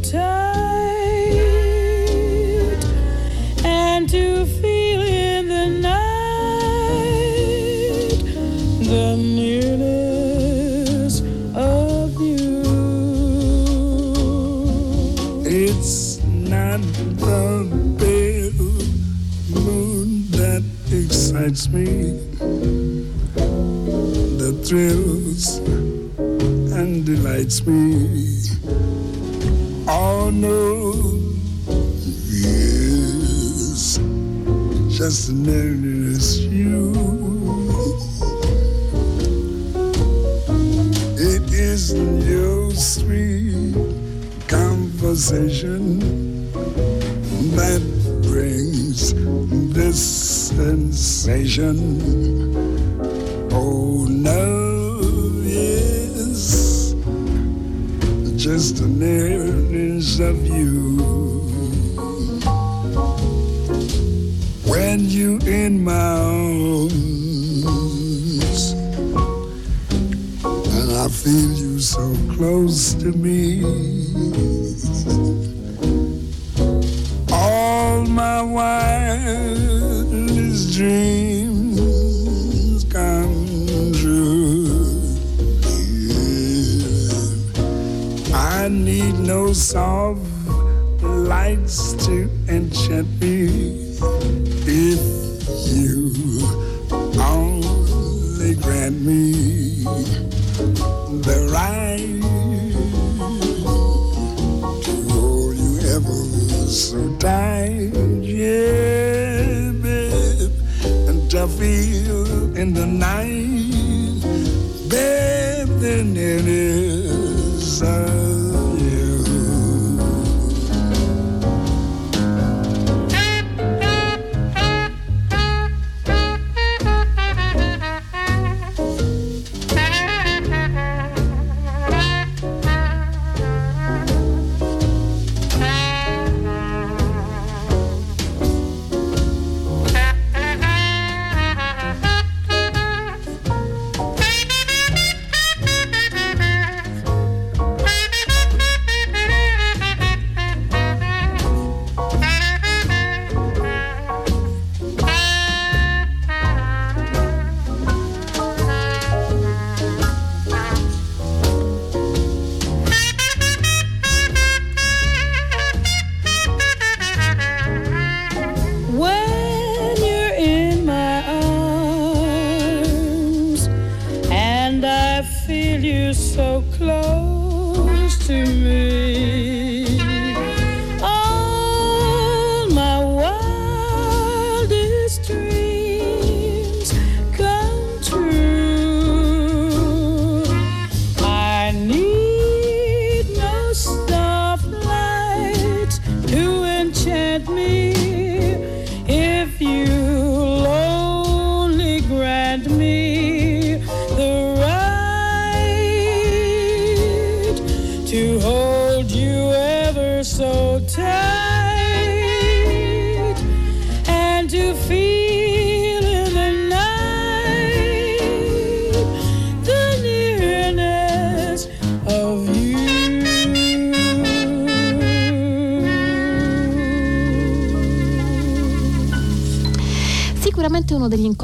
tight and to feel in the night the nearness of you. It's not the pale moon that excites me, that thrills and delights me. Mary.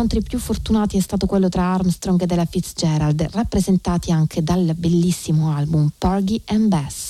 Incontri più fortunati è stato quello tra Armstrong e della Fitzgerald, rappresentati anche dal bellissimo album Porgy and Bess.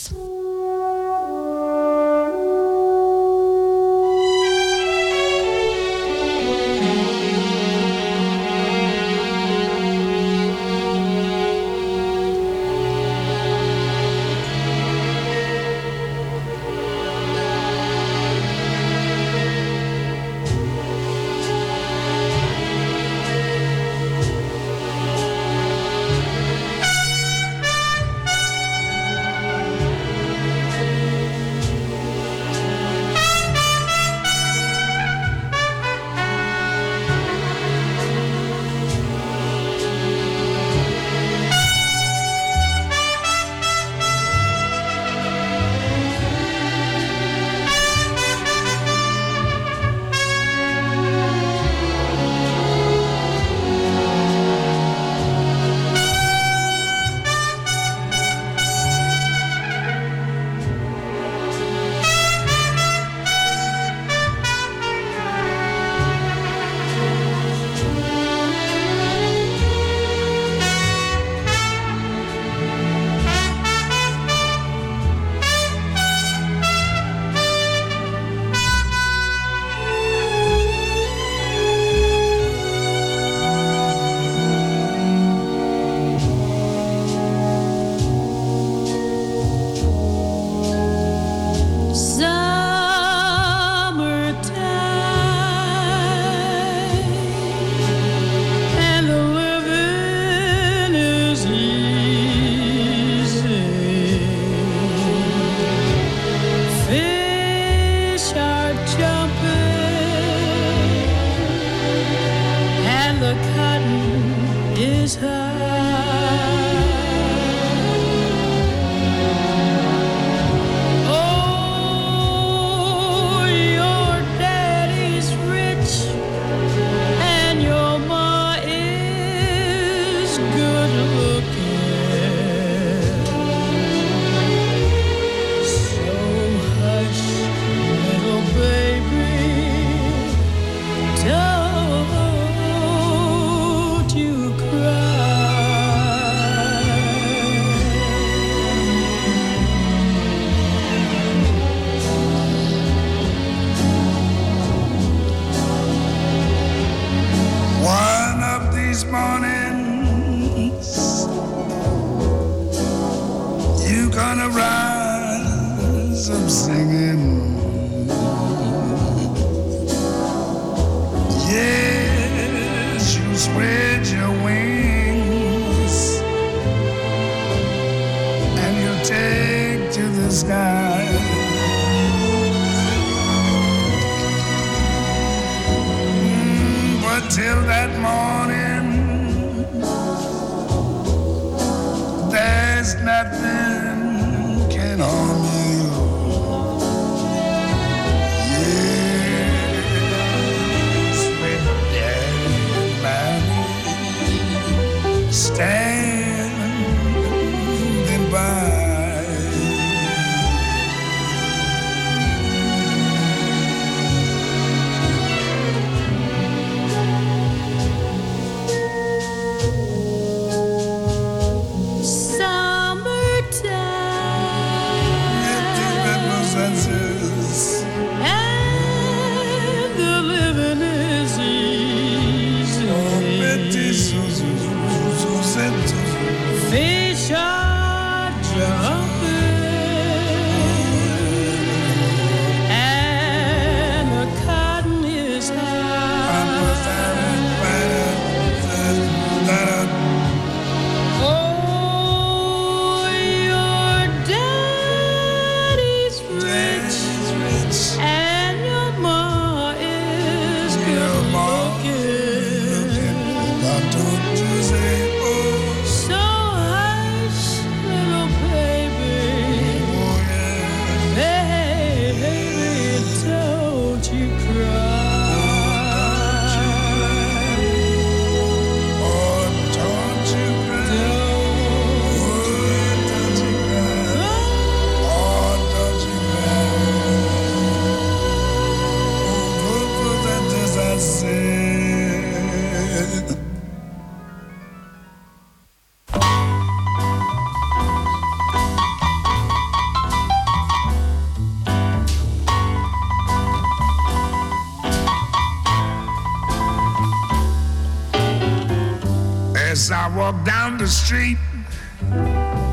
Street.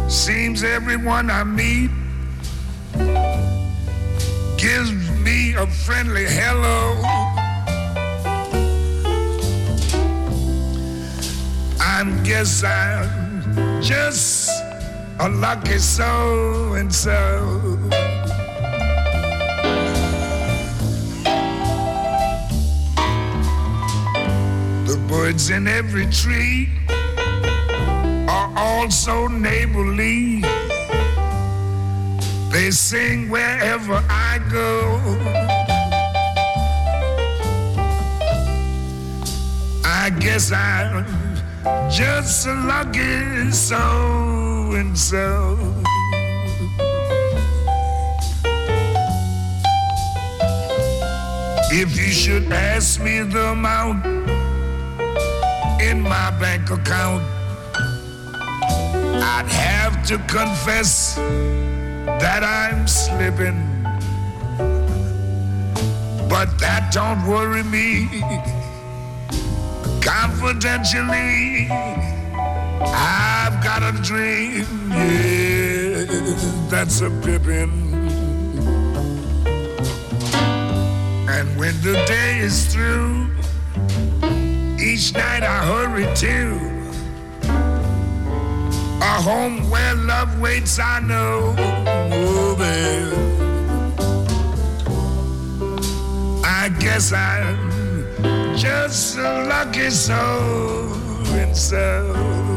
Seems everyone I meet gives me a friendly hello. I guess I'm just a lucky so and so. The birds in every tree sing wherever I go. I guess I'm just a lucky so and so. If you should ask me the amount in my bank account, I'd have to confess that I'm slipping. But that don't worry me. Confidentially, I've got a dream. Yeah, that's a pippin'. And when the day is through, each night I hurry to a home where love waits, I know. Oh, babe. I guess I'm just a lucky soul and.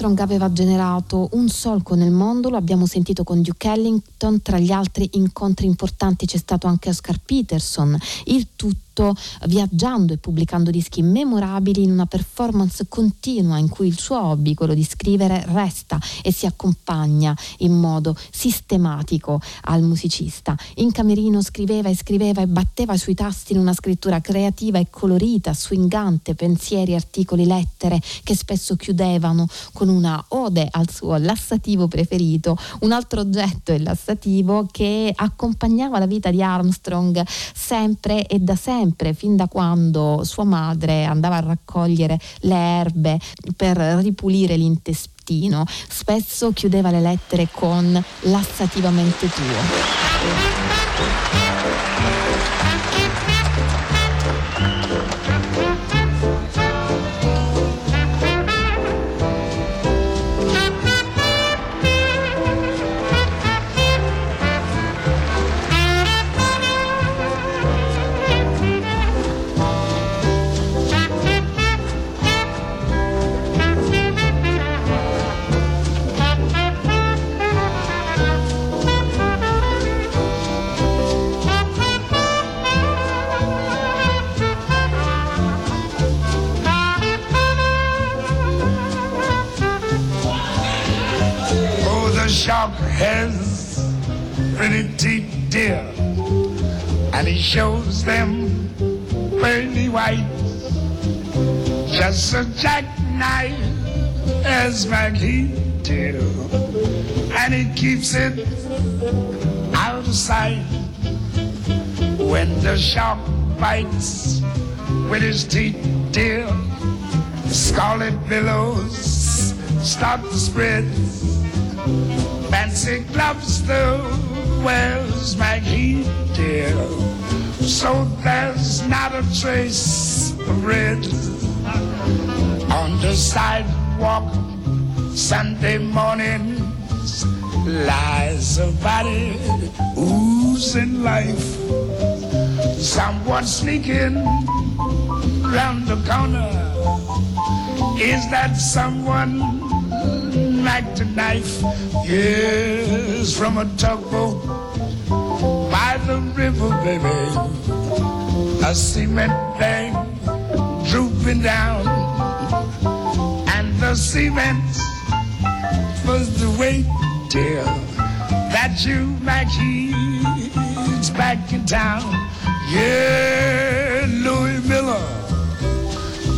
Armstrong aveva generato un solco nel mondo, lo abbiamo sentito con Duke Ellington, tra gli altri incontri importanti c'è stato anche Oscar Peterson, il tutto viaggiando e pubblicando dischi memorabili in una performance continua in cui il suo hobby, quello di scrivere, resta e si accompagna in modo sistematico al musicista. In camerino scriveva e scriveva e batteva sui tasti in una scrittura creativa e colorita, swingante, pensieri, articoli, lettere che spesso chiudevano con una ode al suo lassativo preferito, un altro oggetto, il lassativo, che accompagnava la vita di Armstrong sempre e da sempre, fin da quando sua madre andava a raccogliere le erbe per ripulire l'intestino. Spesso chiudeva le lettere con lassativamente tuo. Has pretty dear, and he shows them pretty white. Just a jackknife as Maggie dear, and he keeps it out of sight. When the shark bites with his teeth, dear, scarlet billows start to spread. Fancy gloves though, where's Maggie dear? So there's not a trace of red on the sidewalk Sunday mornings lies a body oozing life. Someone sneaking round the corner. Is that someone like the knife? Yes, from a tugboat by the river, baby. A cement bank drooping down, and the cement was the weight, dear, that you might he's back in town. Yeah, Louis Miller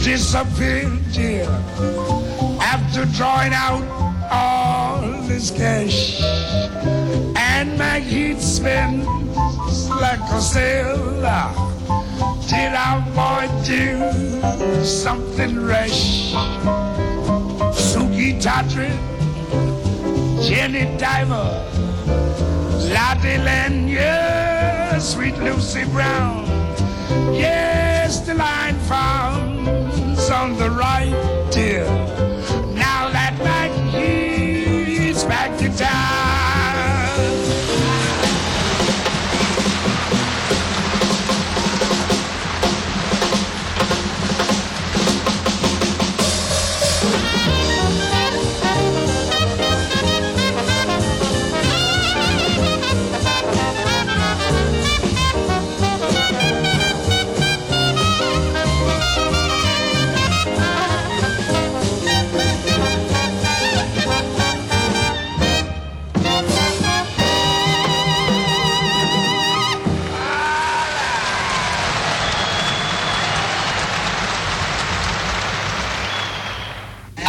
disappeared, dear, after drawing out all his cash. And Maggie spends like a sailor. Did our boy do something rash? Suki Tadri Jenny Diver, Lottie Lanyard, Sweet Lucy Brown. Yes, the line founds on the right, dear.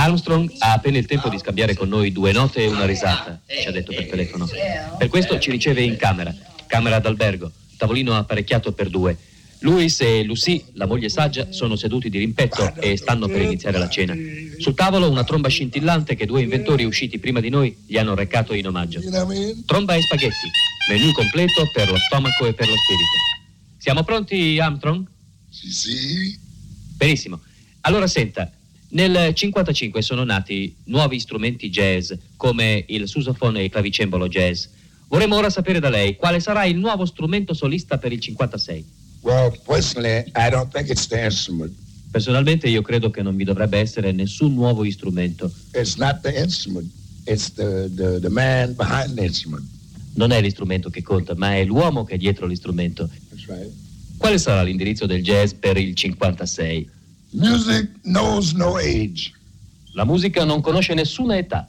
Armstrong ha appena il tempo di scambiare con noi due note e una risata, ci ha detto per telefono. Per questo ci riceve in camera, camera d'albergo, tavolino apparecchiato per due. Louis e Lucy, la moglie saggia, sono seduti di rimpetto e stanno per iniziare la cena. Sul tavolo una tromba scintillante che due inventori usciti prima di noi gli hanno recato in omaggio. Tromba e spaghetti, menù completo per lo stomaco e per lo spirito. Siamo pronti, Armstrong? Sì, sì. Benissimo. Allora senta, nel 55 sono nati nuovi strumenti jazz come il sousaphone e il clavicembalo jazz. Vorremmo ora sapere da lei quale sarà il nuovo strumento solista per il 56. Well, personally, I don't think it's the instrument. Personalmente io credo che non vi dovrebbe essere nessun nuovo strumento. It's not the instrument. It's the, the, the man behind the instrument. Non è l'istrumento che conta, ma è l'uomo che è dietro l'istrumento. That's right. Quale sarà l'indirizzo del jazz per il 56? Music knows no age. La musica non conosce nessuna età.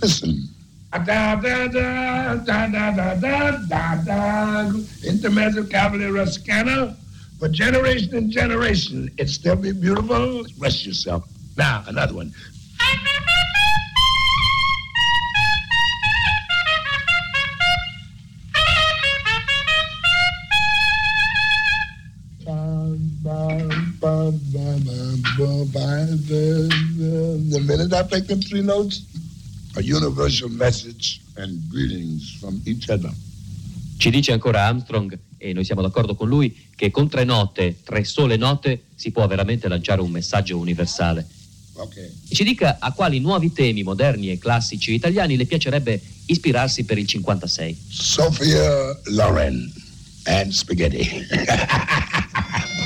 Listen. Da, da, da, da, da, da, da, da, Intermezzo Cavalera Scanner. For generation and generation, it still be beautiful. Rest yourself. Now, another one. The minute I pick them three notes, a universal message and greetings from each other. Ci dice ancora Armstrong, e noi siamo d'accordo con lui, che con tre note, tre sole note, si può veramente lanciare un messaggio universale. Okay. Ci dica a quali nuovi temi moderni e classici italiani le piacerebbe ispirarsi per il 56. Sophia Loren and spaghetti.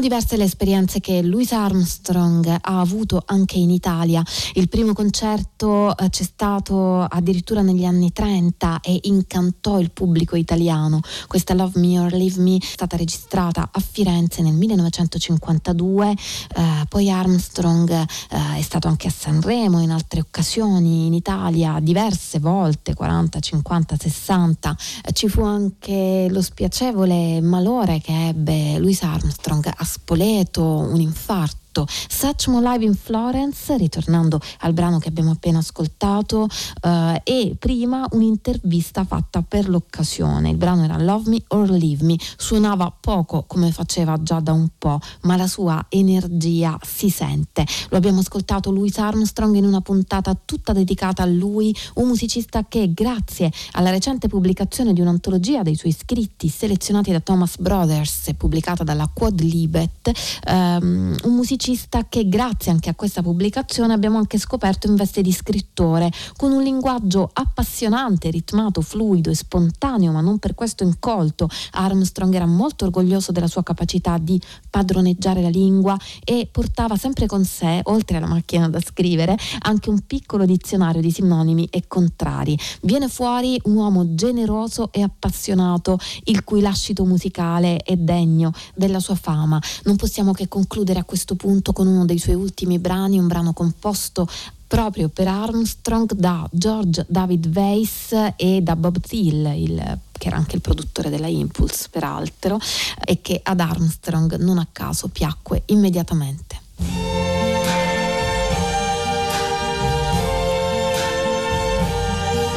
Diverse le esperienze che Louis Armstrong ha avuto anche in Italia. Il primo concerto eh, c'è stato addirittura negli anni 30 e incantò il pubblico italiano. Questa Love Me or Leave Me è stata registrata a Firenze nel 1952, eh, poi Armstrong eh, è stato anche a Sanremo in altre occasioni in Italia diverse volte, 40, 50, 60. ci fu anche lo spiacevole malore che ebbe Louis Armstrong a Spoleto, un infarto tutto. Satchmo Live in Florence, ritornando al brano che abbiamo appena ascoltato, eh, e prima un'intervista fatta per l'occasione. Il brano era Love Me or Leave Me. Suonava poco come faceva già da un po', ma la sua energia si sente. Lo abbiamo ascoltato Louis Armstrong in una puntata tutta dedicata a lui, un musicista che grazie alla recente pubblicazione di un'antologia dei suoi scritti selezionati da Thomas Brothers pubblicata dalla Quad Libet, ehm, un musicista musicista che grazie anche a questa pubblicazione abbiamo anche scoperto in veste di scrittore, con un linguaggio appassionante, ritmato, fluido e spontaneo, ma non per questo incolto. Armstrong era molto orgoglioso della sua capacità di padroneggiare la lingua e portava sempre con sé, oltre alla macchina da scrivere, anche un piccolo dizionario di sinonimi e contrari. Viene fuori un uomo generoso e appassionato, il cui lascito musicale è degno della sua fama. Non possiamo che concludere a questo punto appunto con uno dei suoi ultimi brani, un brano composto proprio per Armstrong da George David Weiss e da Bob Thiel, il, che era anche il produttore della Impulse peraltro, e che ad Armstrong non a caso piacque immediatamente.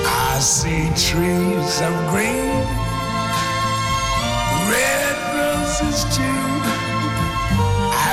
I see trees of green, red roses too.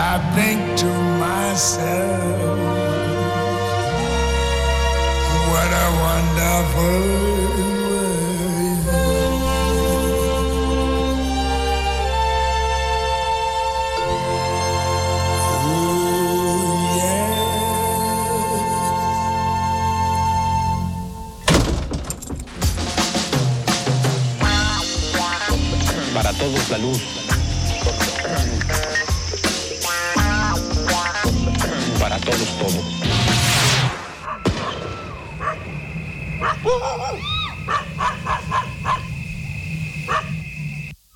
I think to myself, what a wonderful todos la luz. Oh,